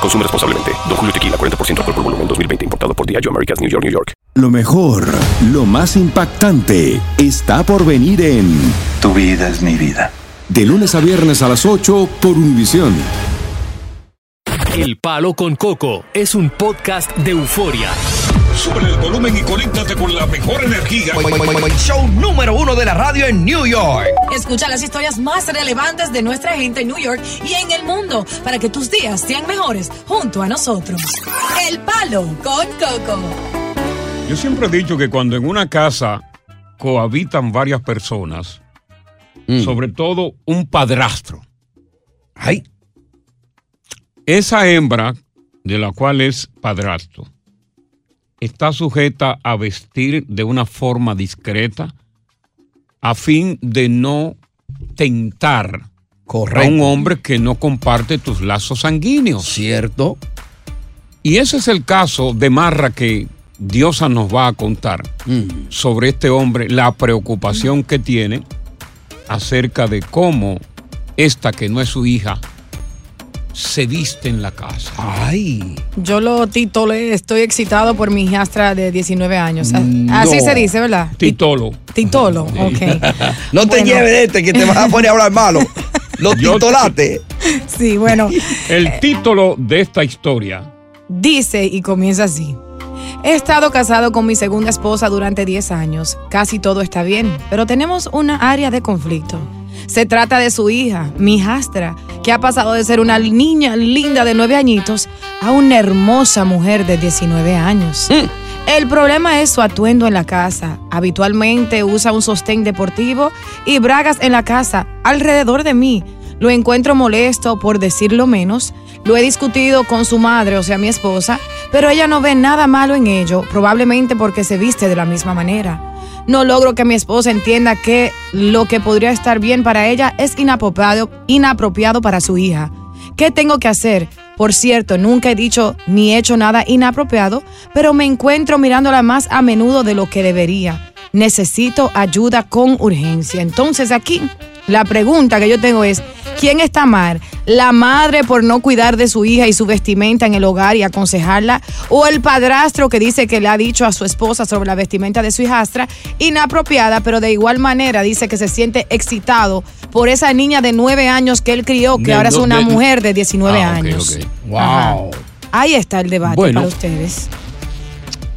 Consume responsablemente. Don Julio Tequila, 40% alcohol por volumen, 2020. Importado por Diageo Americas, New York, New York. Lo mejor, lo más impactante, está por venir en Tu vida es mi vida. De lunes a viernes a las 8 por Univisión. El Palo con Coco es un podcast de euforia. Sube el volumen y conéctate con la mejor energía. Show número uno de la radio en New York. Escucha las historias más relevantes de nuestra gente en New York y en el mundo para que tus días sean mejores junto a nosotros. El Palo con Coco. Yo siempre he dicho que cuando en una casa cohabitan varias personas, sobre todo un padrastro, Ay, esa hembra de la cual es padrastro está sujeta a vestir de una forma discreta a fin de no tentar a un hombre que no comparte tus lazos sanguíneos. Cierto. Y ese es el caso de Marra que Diosa nos va a contar Mm. sobre este hombre, la preocupación que tiene acerca de cómo esta que no es su hija se viste en la casa. Ay. Yo lo titolé, estoy excitado por mi hijastra de 19 años. No. Así se dice, ¿verdad? Titolo. Titolo, ok. No te Bueno. lleves de este que te vas a poner a hablar malo. Los Yo- titolates. Sí, bueno. El título de esta historia Dice y comienza así. He estado casado con mi segunda esposa durante 10 años. Casi todo está bien, pero tenemos una área de conflicto. Se trata de su hija, mi hijastra, que ha pasado de ser una niña linda de 9 añitos a una hermosa mujer de 19 años. El problema es su atuendo en la casa. Habitualmente usa un sostén deportivo y bragas en la casa alrededor de mí. Lo encuentro molesto, por decirlo menos. Lo he discutido con su madre, o sea, mi esposa, pero ella no ve nada malo en ello, probablemente porque se viste de la misma manera. No logro que mi esposa entienda que lo que podría estar bien para ella es inapropiado, inapropiado para su hija. ¿Qué tengo que hacer? Por cierto, nunca he dicho ni hecho nada inapropiado, pero me encuentro mirándola más a menudo de lo que debería. Necesito ayuda con urgencia. Entonces aquí la pregunta que yo tengo es, ¿quién está mal? ¿La madre por no cuidar de su hija y su vestimenta en el hogar y aconsejarla? ¿O el padrastro que dice que le ha dicho a su esposa sobre la vestimenta de su hijastra inapropiada, pero de igual manera dice que se siente excitado por esa niña de nueve años que él crió, que De- ahora es una de- mujer de 19 Ah, ok, años? Ajá. Wow. Ahí está el debate Bueno. para ustedes.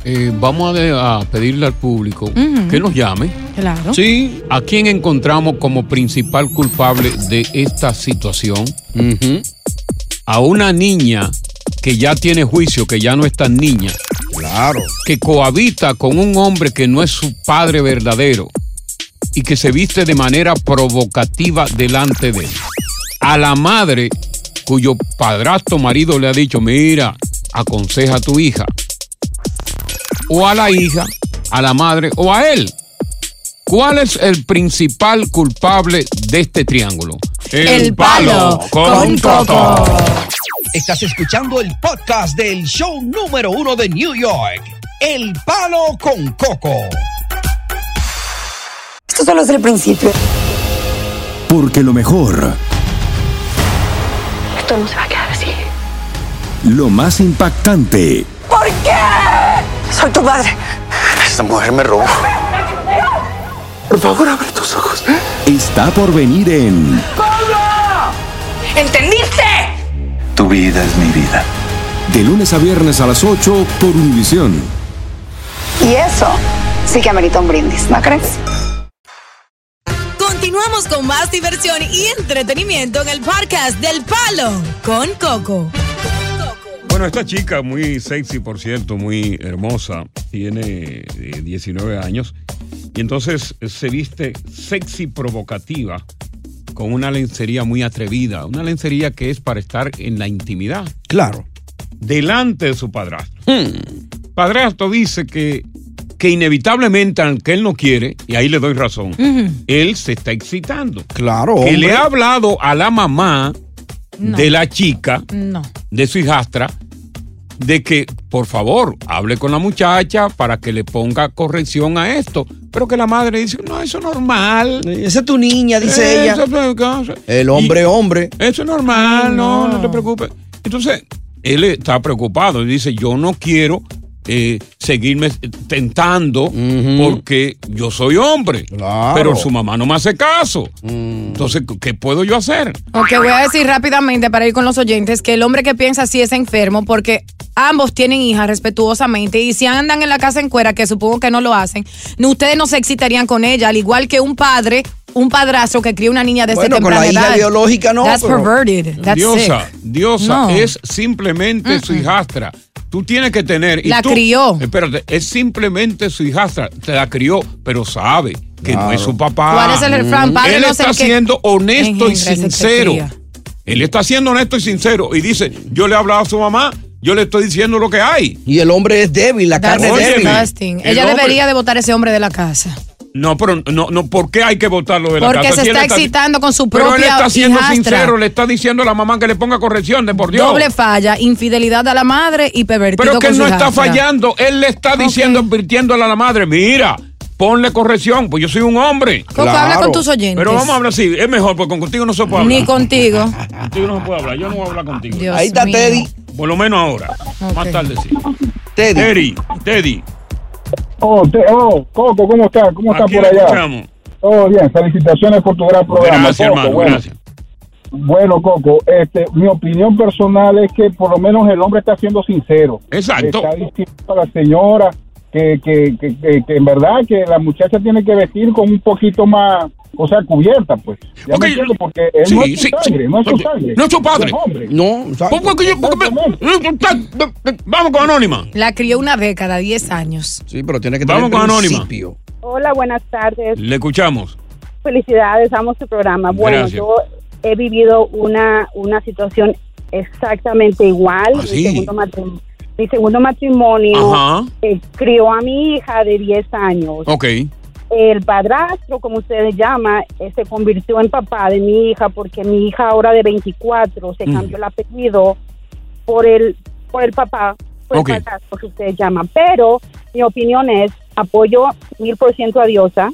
Eh, vamos a, de- a pedirle al público que nos llame. Claro. Sí. ¿A quién encontramos como principal culpable de esta situación? A una niña que ya tiene juicio, que ya no es tan niña, Claro. que cohabita con un hombre que no es su padre verdadero y que se viste de manera provocativa delante de él. A la madre cuyo padrastro marido le ha dicho, mira, aconseja a tu hija. O a la hija, a la madre o a él. ¿Cuál es el principal culpable de este triángulo? El palo con coco. Estás escuchando el podcast del show número uno de New York. El palo con coco. Esto solo es el principio. Porque lo mejor, Esto no se va a quedar así. lo más impactante, ¿Por qué? Soy tu madre. Esta mujer me robó. Por favor, abre tus ojos. está por venir en ¿Entendiste? Tu vida es mi vida. De lunes a viernes a las 8 por Univisión. Y eso sí que amerita un brindis, ¿no crees? Continuamos con más diversión y entretenimiento en el podcast del Palo con Coco. Bueno, esta chica muy sexy, por cierto, muy hermosa, tiene eh, 19 años y entonces eh, se viste sexy provocativa con una lencería muy atrevida, una lencería que es para estar en la intimidad, Claro. delante de su padrastro. Padrastro dice que que inevitablemente, aunque él no quiere, y ahí le doy razón, él se está excitando. Claro, Que hombre. le ha hablado a la mamá No. de la chica, No. de su hijastra, de que por favor hable con la muchacha para que le ponga corrección a esto. Pero que la madre dice, no, eso es normal. Esa es tu niña, dice ella. Eso es cosa". El hombre, hombre. Eso es normal, no, no, no. te preocupes. Entonces, él está preocupado y dice, yo no quiero eh, seguirme tentando porque yo soy hombre. Claro. Pero su mamá no me hace caso. Entonces, ¿qué puedo yo hacer? Ok, voy a decir rápidamente para ir con los oyentes que el hombre que piensa así es enfermo porque ambos tienen hijas respetuosamente y si andan en la casa en cuera, que supongo que no lo hacen, ustedes no se excitarían con ella, al igual que un padre, un padrastro que cría una niña desde Bueno, con temprana la hija biológica no, That's pero- perverted. That's diosa, sick. diosa, No. es simplemente su hijastra. Tú tienes que tener. y La tú- crió. Espérate, es simplemente su hijastra. Te la crió, pero sabe que no es su papá. ¿Cuál es el refrán? Padre Él no está que siendo honesto y sincero. Él está siendo honesto y sincero. Y dice: Yo le he hablado a su mamá, yo le estoy diciendo lo que hay. Y el hombre es débil, la That's carne es débil. Ella hombre- debería de votar a ese hombre de la casa. No, pero no, no, ¿por qué hay que votarlo de la Porque casa? se está excitando con su Pero él propia está siendo hijastra. sincero, le está diciendo a la mamá que le ponga corrección, de por Dios. Doble falla, infidelidad a la madre y pervertido Pero que con él no está fallando, él le está diciendo, advirtiéndole a la madre, mira, ponle corrección, pues yo soy un hombre. Coco, habla con tus oyentes. Pero vamos a hablar así, es mejor, porque contigo no se puede hablar. Ni contigo. Contigo no se puede hablar, yo no voy a hablar contigo. Dios Ahí está mío. Teddy. Por lo menos ahora, Ok. más tarde sí. Teddy. Teddy, Teddy. Oh, te- oh, Coco, ¿cómo estás? ¿Cómo estás Aquí por allá? escuchamos. Todo bien, felicitaciones por tu gran programa. Gracias, Coco. hermano, bueno, gracias. bueno, Coco, este, mi opinión personal es que por lo menos el hombre está siendo sincero. Exacto. Está diciendo a la señora que, que, que, que- que en verdad que la muchacha tiene que vestir con un poquito más, o sea, cubierta, pues. Ya me entiendo, porque él no es su Sí, sí, sangre, sí. no es su sangre. No es su padre. Es hombre. No, ¿Por- porque yo- porque me- Vamos con Anónima. La crió una década, 10 años. Sí, pero tiene que Vamos tener con Anónima. Hola, buenas tardes. Le escuchamos. Felicidades, amo su programa. Bueno, Gracias. yo he vivido una, una situación exactamente igual. ¿Ah, mi, sí? segundo matrim- mi segundo matrimonio Ajá. eh, crió a mi hija de 10 años. Ok. El padrastro, como ustedes llaman, eh, se convirtió en papá de mi hija porque mi hija ahora de 24 se Mm. cambió el apellido por el, por el papá, por el padrastro que ustedes llaman. Pero mi opinión es apoyo mil por ciento a Diosa.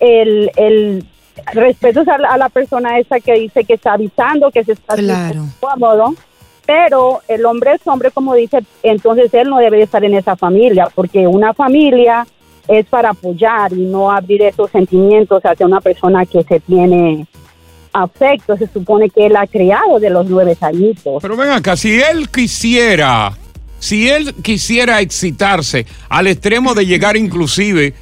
El, el respeto a la, a la persona esa que dice que está avisando, que se está Claro. cómodo. Pero el hombre es hombre, como dice, entonces él no debe de estar en esa familia, porque una familia es para apoyar y no abrir esos sentimientos hacia una persona que se tiene afecto. Se supone que él ha creado de los nueve añitos. Pero ven acá, si él quisiera, si él quisiera excitarse al extremo de llegar inclusive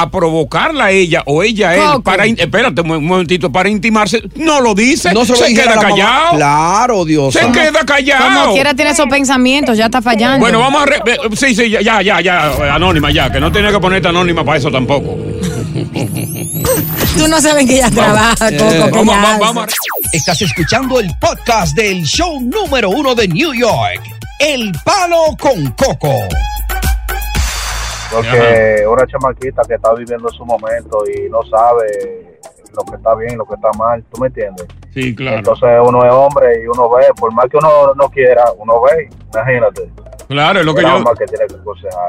a provocarla a ella o ella a él Coco. para, espérate un momentito, para intimarse, no lo dice, No se queda callado. Claro, Dios. Se queda callado. Como quiera tiene esos pensamientos, ya está fallando. Bueno, vamos a... re- sí, sí, ya, ya, ya, ya, anónima, ya, que no tenía que ponerte anónima para eso tampoco. Tú no sabes que ella trabaja, Eh, Coco. vamos, vamos, vamos. Estás escuchando el podcast del show número uno de New York, El Palo con Coco. Porque una chamaquita que está viviendo su momento y no sabe lo que está bien y lo que está mal, ¿tú me entiendes? Sí, claro. Entonces uno es hombre y uno ve, por más que uno no quiera, uno ve, imagínate. Claro, es lo que yo... que.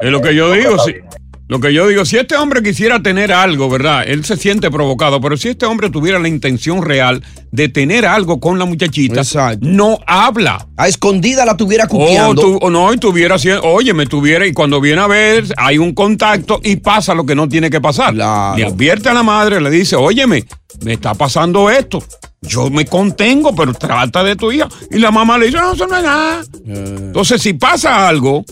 Es lo que yo digo, sí. bien. Lo que yo digo, si este hombre quisiera tener algo, ¿verdad? Él se siente provocado, pero si este hombre tuviera la intención real de tener algo con la muchachita, no habla. A escondida la tuviera cuqueando. o no, y tuviera, oye, me tuviera, y cuando viene a ver, hay un contacto y pasa lo que no tiene que pasar. Le advierte a la madre, le dice, óyeme, me está pasando esto. Yo me contengo, pero trata de tu hija. Y la mamá le dice, no, eso no es nada. Entonces, si pasa algo,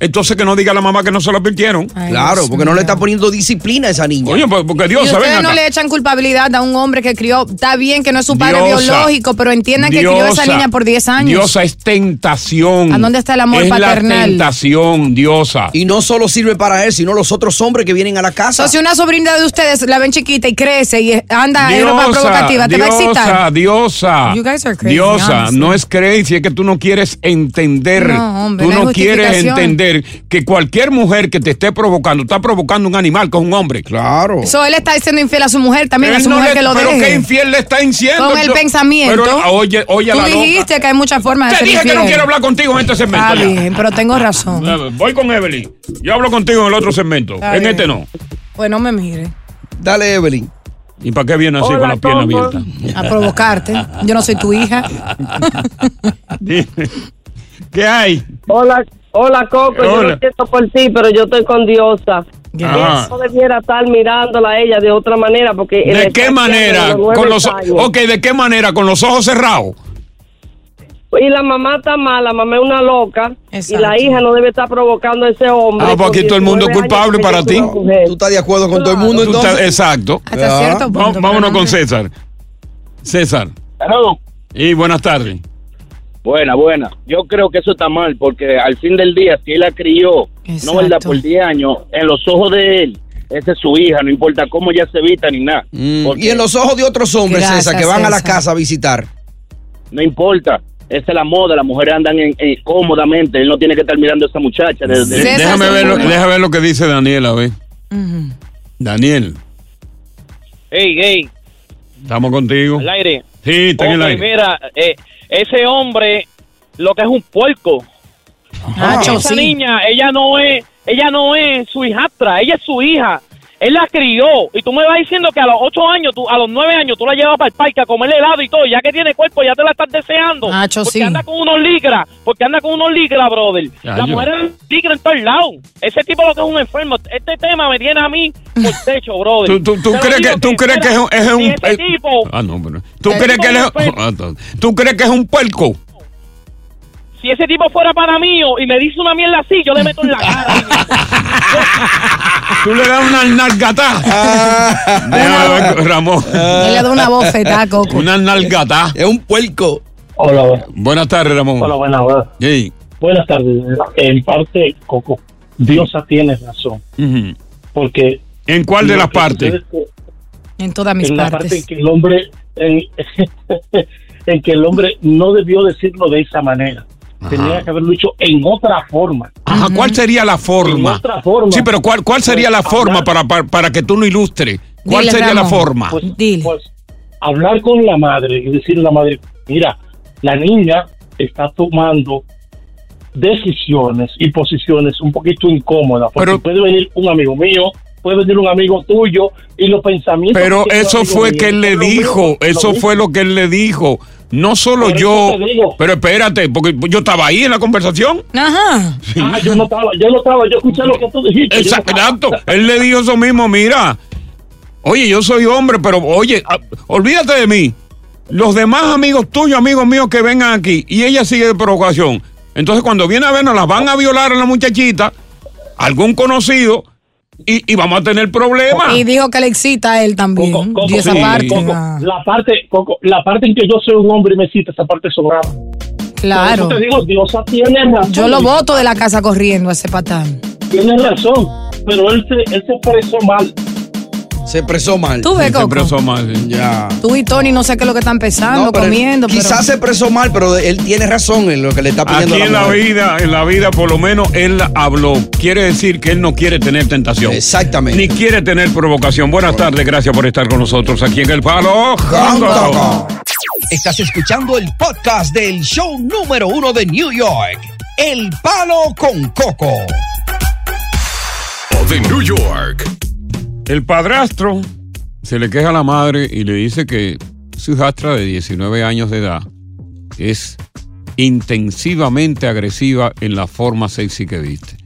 entonces que no diga a la mamá que no se lo advirtieron. Claro, porque no le está poniendo disciplina a esa niña. Oye, pues, porque Dios sabe. ustedes no le echan culpabilidad a un hombre que crió, está bien que no es su padre Diosa. biológico, pero entiendan que crió a esa Diosa, niña por 10 años. Diosa es tentación. ¿A dónde está el amor es paternal? la tentación, Diosa. Y no solo sirve para él, sino los otros hombres que vienen a la casa. So, si una sobrina de ustedes la ven chiquita y crece y anda en ropa provocativa, ¿te va a excitar? Diosa, You guys are crazy, Diosa, honestly. no es crazy, es que tú no quieres entender. No, hombre, tú no quieres entender. Entender que cualquier mujer que te esté provocando, está provocando un animal con un hombre. Claro. Eso él está siendo infiel a su mujer también, a Él su no mujer le- que lo pero deje. qué infiel le está diciendo. Con el Yo- pensamiento. Pero, oye, oye a Tú la loca. dijiste que hay muchas formas de Te ser dije que no quiero hablar contigo en este segmento. Está ya. bien, pero tengo razón. Eh, Voy con Evelyn. Yo hablo contigo en el otro segmento. Está en bien. este no. Pues no me mire. Dale, Evelyn. ¿Y para qué viene así Hola, con la pierna abierta? A provocarte. Yo no soy tu hija. ¿Qué hay? Hola, hola Coco, yo Hola. lo siento por ti, pero yo estoy con Diosa. Ajá. No debiera estar mirándola a ella de otra manera porque... ¿De qué manera? los Con los, años. ok, ¿de qué manera? ¿Con los ojos cerrados? Y la mamá está mala, la mamá es una loca y Exacto. la hija no debe estar provocando a ese hombre. Ah, pues aquí todo el mundo es 19 culpable para ti. ¿Tú estás de acuerdo con todo el mundo estás- entonces? exacto. Hasta cierto punto. Va- pero vámonos no con César. César. Y buenas tardes. Buena, buena. Yo creo que eso está mal porque al fin del día, si él la crió, Exacto. no verdad, por 10 años, en los ojos de él, esa es su hija, no importa cómo ella se vista ni nada. Mm, Porque Y en los ojos de otros hombres, Gracias, César, que van a la casa a visitar. No importa. Esa es la moda, las mujeres andan en- en- cómodamente, él no tiene que estar mirando a esa muchacha. de- de- déjame, ver lo, déjame ver lo que dice Daniel, a ver. Ujú. Daniel, Hey, hey, estamos contigo. al aire. Sí, está en el aire. Mira, eh, ese hombre lo que es un puerco. Esa sí. niña, ella no es, ella no es su hijastra, ella es su hija. Él la crió y tú me vas diciendo que a los ocho años, tú, a los nueve años, tú la llevas para el parque a comer helado y todo, ya que tiene cuerpo, ya te la estás deseando. Nacho, porque sí. anda con unos ligras, porque anda con unos ligras, brother. Ya, la yo- mujer es ligra en todos lados. Ese tipo lo que es un enfermo. Este tema me tiene a mí por techo, brother. ¿Tú, tú, tú crees que, tú crees que es un... es si un- este eh, tipo ah, no, pero... ¿Tú crees tipo que es... ah. ¿Tú crees que es un puerco? Si ese tipo fuera para mí y me dice una mierda así, yo le meto en la cara. Tú le das una nalgatá. Déjame ver, Ramón. Le da una bofetada, Coco. Una nalgatá. Es un puerco. Hola, buenas. Buenas tardes, Ramón. Hola, buenas, buenas. Sí. Buenas tardes. En parte, Coco, Diosa tiene razón. Porque. ¿En cuál de las partes? En todas mis En la parte en que el hombre. En, en que el hombre no debió decirlo de esa manera. Tenía que haberlo dicho en otra forma. Ajá, ¿cuál sería la En forma? otra forma. Sí, pero ¿cuál, cuál sería la Pues, forma hablar- para, para, para que tú no ilustres? ¿Cuál Dile, sería la forma? Pues, Dile. pues, hablar con la madre y decirle a la madre, mira, la niña está tomando decisiones y posiciones un poquito incómodas, porque Pero- puede venir un amigo mío, puede venir un amigo tuyo y los pensamientos... Pero eso fue mío que él le dijo, eso fue lo que él le dijo. No solo Por yo, te digo. pero espérate, porque yo estaba ahí en la conversación. Ajá. Ah, yo no estaba, yo no estaba, yo escuché lo que tú dijiste. no. Exacto. Él le dijo eso mismo, mira, oye, yo soy hombre, pero oye, ah, olvídate de mí. Los demás amigos tuyos, amigos míos que vengan aquí, y ella sigue de provocación. Entonces, cuando viene a vernos, las van a violar a la muchachita, algún conocido, y, y vamos a tener problemas. Y dijo que le excita a él también. Coco, Coco, y esa sí, parte. Coco, ah, la parte, Coco, la parte en que yo soy un hombre y me cita, esa parte sobraba. claro. Por eso te digo, Diosa tiene razón. Yo lo voto de la casa corriendo a ese patán. Tiene razón, pero él se, él se expresó mal. Se expresó mal. Tú ves, Se Coco. expresó mal, sí. Ya. Tú y Tony no sé qué es lo que están pensando, No, pero comiendo. pero- Quizás se expresó mal, pero él tiene razón en lo que le está pidiendo Aquí a en la la mujer. vida, en la vida, por lo menos él habló. Quiere decir que él no quiere tener tentación. Exactamente. Ni quiere tener provocación. Buenas tardes, gracias por estar con nosotros aquí en El Palo. Estás escuchando el podcast del show número uno de New York, El Palo con Coco. De New York. El padrastro se le queja a la madre y le dice que su hijastra de 19 años de edad es intensivamente agresiva en la forma sexy que viste.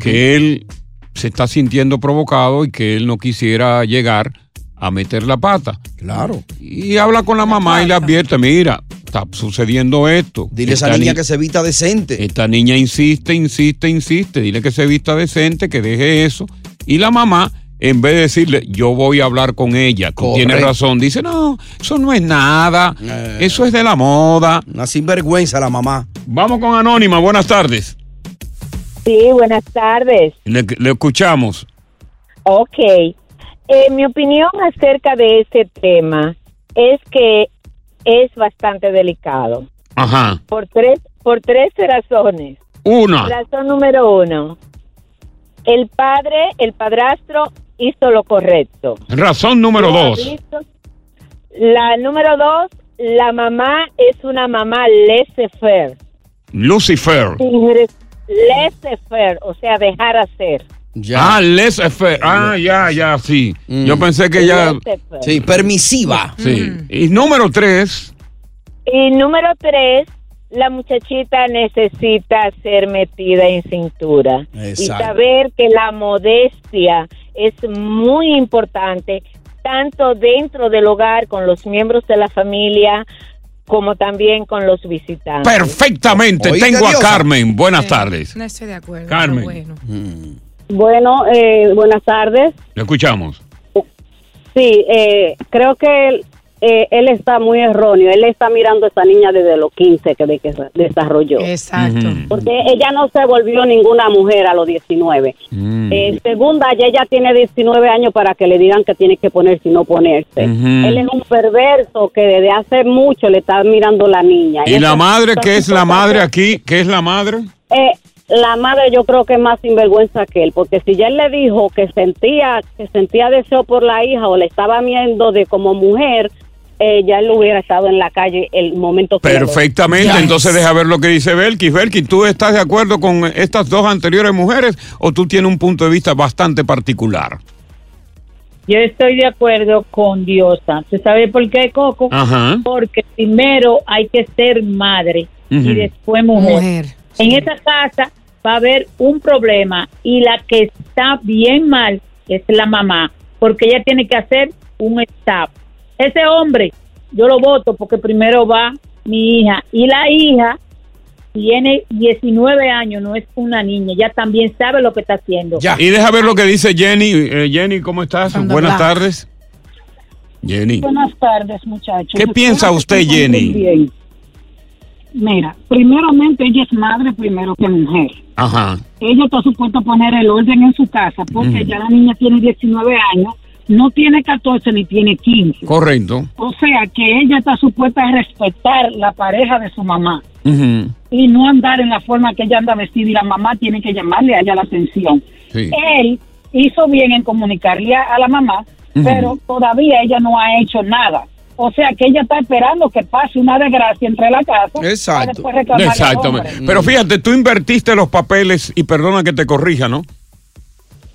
Que él se está sintiendo provocado y que él no quisiera llegar a meter la pata. Claro. Y habla con la mamá y le advierte, mira, está sucediendo esto. Dile a esa niña ni- que se vista decente. esta niña insiste, insiste, insiste. Dile que se vista decente, que deje eso. Y la mamá, en vez de decirle, yo voy a hablar con ella, tú Correcto. tienes razón, dice, no, eso no es nada. Eh. Eso es de la moda. Una sinvergüenza la mamá. Vamos con Anónima, buenas tardes. Sí, buenas tardes. Le, le escuchamos. Ok. Eh, mi opinión acerca de este tema es que es bastante delicado Ajá. por tres por tres razones. Una. Razón número uno. El padre, el padrastro hizo lo correcto. Razón número dos. La número dos, la mamá es una mamá laissez-faire. Lucifer. Laissez-faire, o sea, dejar hacer. Ah, les faire. Ah, ya, ya, sí. Yo pensé que ya. Laissez-faire. Sí, permisiva. Sí. Y número tres. Y número tres, la muchachita necesita ser metida en cintura y Exacto. saber que la modestia es muy importante tanto dentro del hogar con los miembros de la familia como también con los visitantes. Perfectamente. Tengo a. Carmen. Buenas tardes. No estoy de acuerdo. Carmen. pero bueno. Bueno, eh, buenas tardes. Le escuchamos. Sí, eh, creo que eh, él está muy erróneo. Él está mirando a esa niña desde los 15 que, de que se desarrolló. Exacto. Porque ella no se volvió ninguna mujer a los 19. Mm. Eh, segunda, ya ella tiene 19 años para que le digan que tiene que ponerse y no ponerse. Él es un perverso que desde hace mucho le está mirando la niña. ¿Y la madre qué es la madre aquí? ¿Qué es la madre? Eh, la madre yo creo que es más sinvergüenza que él, porque si ya él le dijo que sentía que sentía deseo por la hija o le estaba viendo de como mujer, eh, ya él hubiera estado en la calle el momento que Perfectamente. Entonces deja ver lo que dice Belkis. Belkis, ¿tú estás de acuerdo con estas dos anteriores mujeres o tú tienes un punto de vista bastante particular? Yo estoy de acuerdo con Diosa. ¿Se sabe por qué, Coco? Ajá. Porque primero hay que ser madre y después mujer. Mujer, En esa casa va a haber un problema y la que está bien mal es la mamá, porque ella tiene que hacer un stop. Ese hombre, yo lo voto porque primero va mi hija y la hija tiene 19 años, no es una niña, ella también sabe lo que está haciendo. Y deja ver lo que dice Jenny. Eh, Jenny, ¿cómo estás? Cuando Buenas tardes. Jenny. Buenas tardes, muchachos. ¿Qué piensa usted, Jenny? bien. Mira, primeramente ella es madre primero que mujer. Ajá. Ella está supuesta a poner el orden en su casa porque ya la niña tiene 19 años, no tiene 14 ni tiene 15. Correcto. O sea que ella está supuesta a respetar la pareja de su mamá y no andar en la forma que ella anda vestida y la mamá tiene que llamarle a ella la atención. Sí. Él hizo bien en comunicarle a, a la mamá, pero todavía ella no ha hecho nada. O sea que ella está esperando que pase una desgracia entre la casa. para después reclamarle al Exactamente. Pero fíjate, tú invertiste los papeles y perdona que te corrija, ¿no?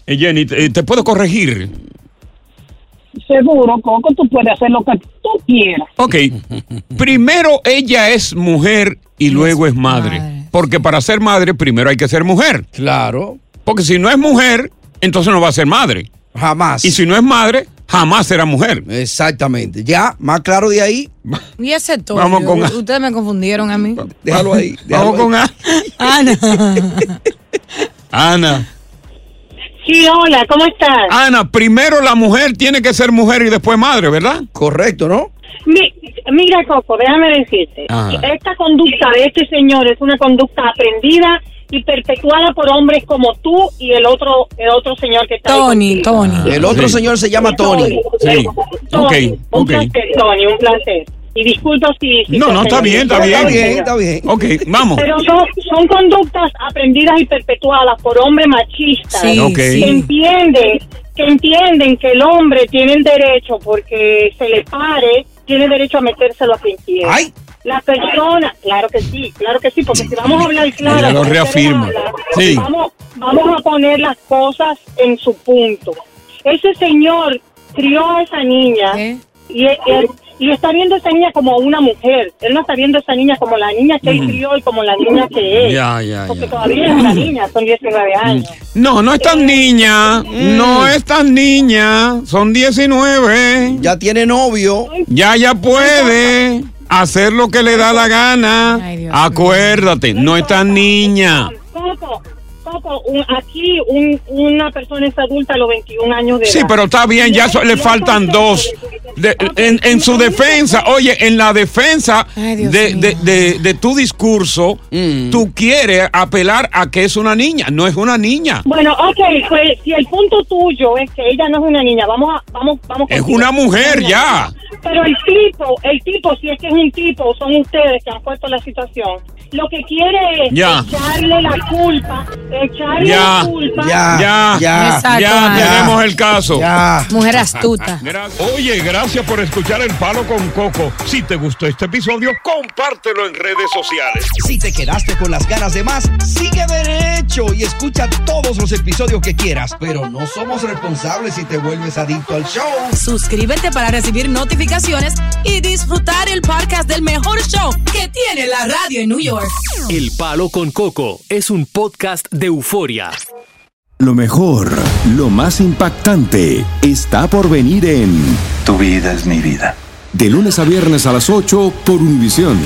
Eh, Jenny, te, te puedo corregir. Seguro, Coco, tú puedes hacer lo que tú quieras. Ok. Primero ella es mujer y luego es madre. Porque para ser madre primero hay que ser mujer. Claro. Porque si no es mujer, entonces no va a ser madre. Jamás. Y si no es madre, jamás será mujer. Exactamente. Ya, más claro de ahí. Y ese tono. Vamos con A. Ustedes me confundieron a mí. Déjalo ahí. Vamos con A. Ana. Ana. Sí, hola, ¿cómo estás? Ana, primero la mujer tiene que ser mujer y después madre, ¿verdad? Correcto, ¿no? Mi- mira, Coco, déjame decirte. Ajá. Esta conducta de este señor es una conducta aprendida y perpetuada por hombres como tú y el otro el otro señor que está ahí Tony. Tony. El otro Sí. señor se llama Tony. Sí. Tony, Ok, un placer, Tony, un placer. Y disculpa si... si No, no, está bien, está bien. Está bien, está bien. Ok, vamos. Pero son, son conductas aprendidas y perpetuadas por hombres machistas Sí, Ok. que entienden que entienden que el hombre tiene el derecho porque se le pare tiene derecho a metérselo a quien quiera Ay. la persona claro que sí claro que sí porque si vamos a hablar claro Ella lo hablan, Sí. vamos, vamos a poner las cosas en su punto ese señor crió a esa niña ¿Qué? y, y- y está viendo a esa niña como una mujer. Él no está viendo a esa niña como la niña que él crió y como la niña que es. Ya, ya, Porque ya. todavía es una niña, son 19 años. No, no es tan niña. No es tan niña. Son 19. Ya tiene novio. Ya, ya puede hacer lo que le da la gana. Ay, Dios Acuérdate, no es tan niña. Coco, Coco, un- aquí un- una persona es adulta a los 21 años de Sí, edad. pero está bien, ya so- le faltan dos. De- en, en su defensa, oye, en la defensa Ay, de, de- de- de tu discurso, Mm. tú quieres apelar a que es una niña. No es una niña. Bueno, ok, pues si el punto tuyo es que ella no es una niña, vamos a, vamos, vamos. Es contigo. una mujer ya. Pero el tipo, el tipo, si es que es un tipo, son ustedes que han puesto la situación. Lo que quiere es Ya. echarle la culpa, echarle Ya, la culpa. ya, ya, Exacto, ya Ana. tenemos el caso. Mujer astuta. Oye, gracias por escuchar El Palo con Coco. Si te gustó este episodio, compártelo en redes sociales. Si te quedaste con las ganas de más, sigue derecho y escucha todos los episodios que quieras. Pero no somos responsables si te vuelves adicto al show. Suscríbete para recibir notificaciones y disfrutar el podcast del mejor show que tiene la radio en New York. El Palo con Coco es un podcast de euforia. Lo mejor, lo más impactante, está por venir en Tu vida es mi vida. De lunes a viernes a las 8 por Univisión.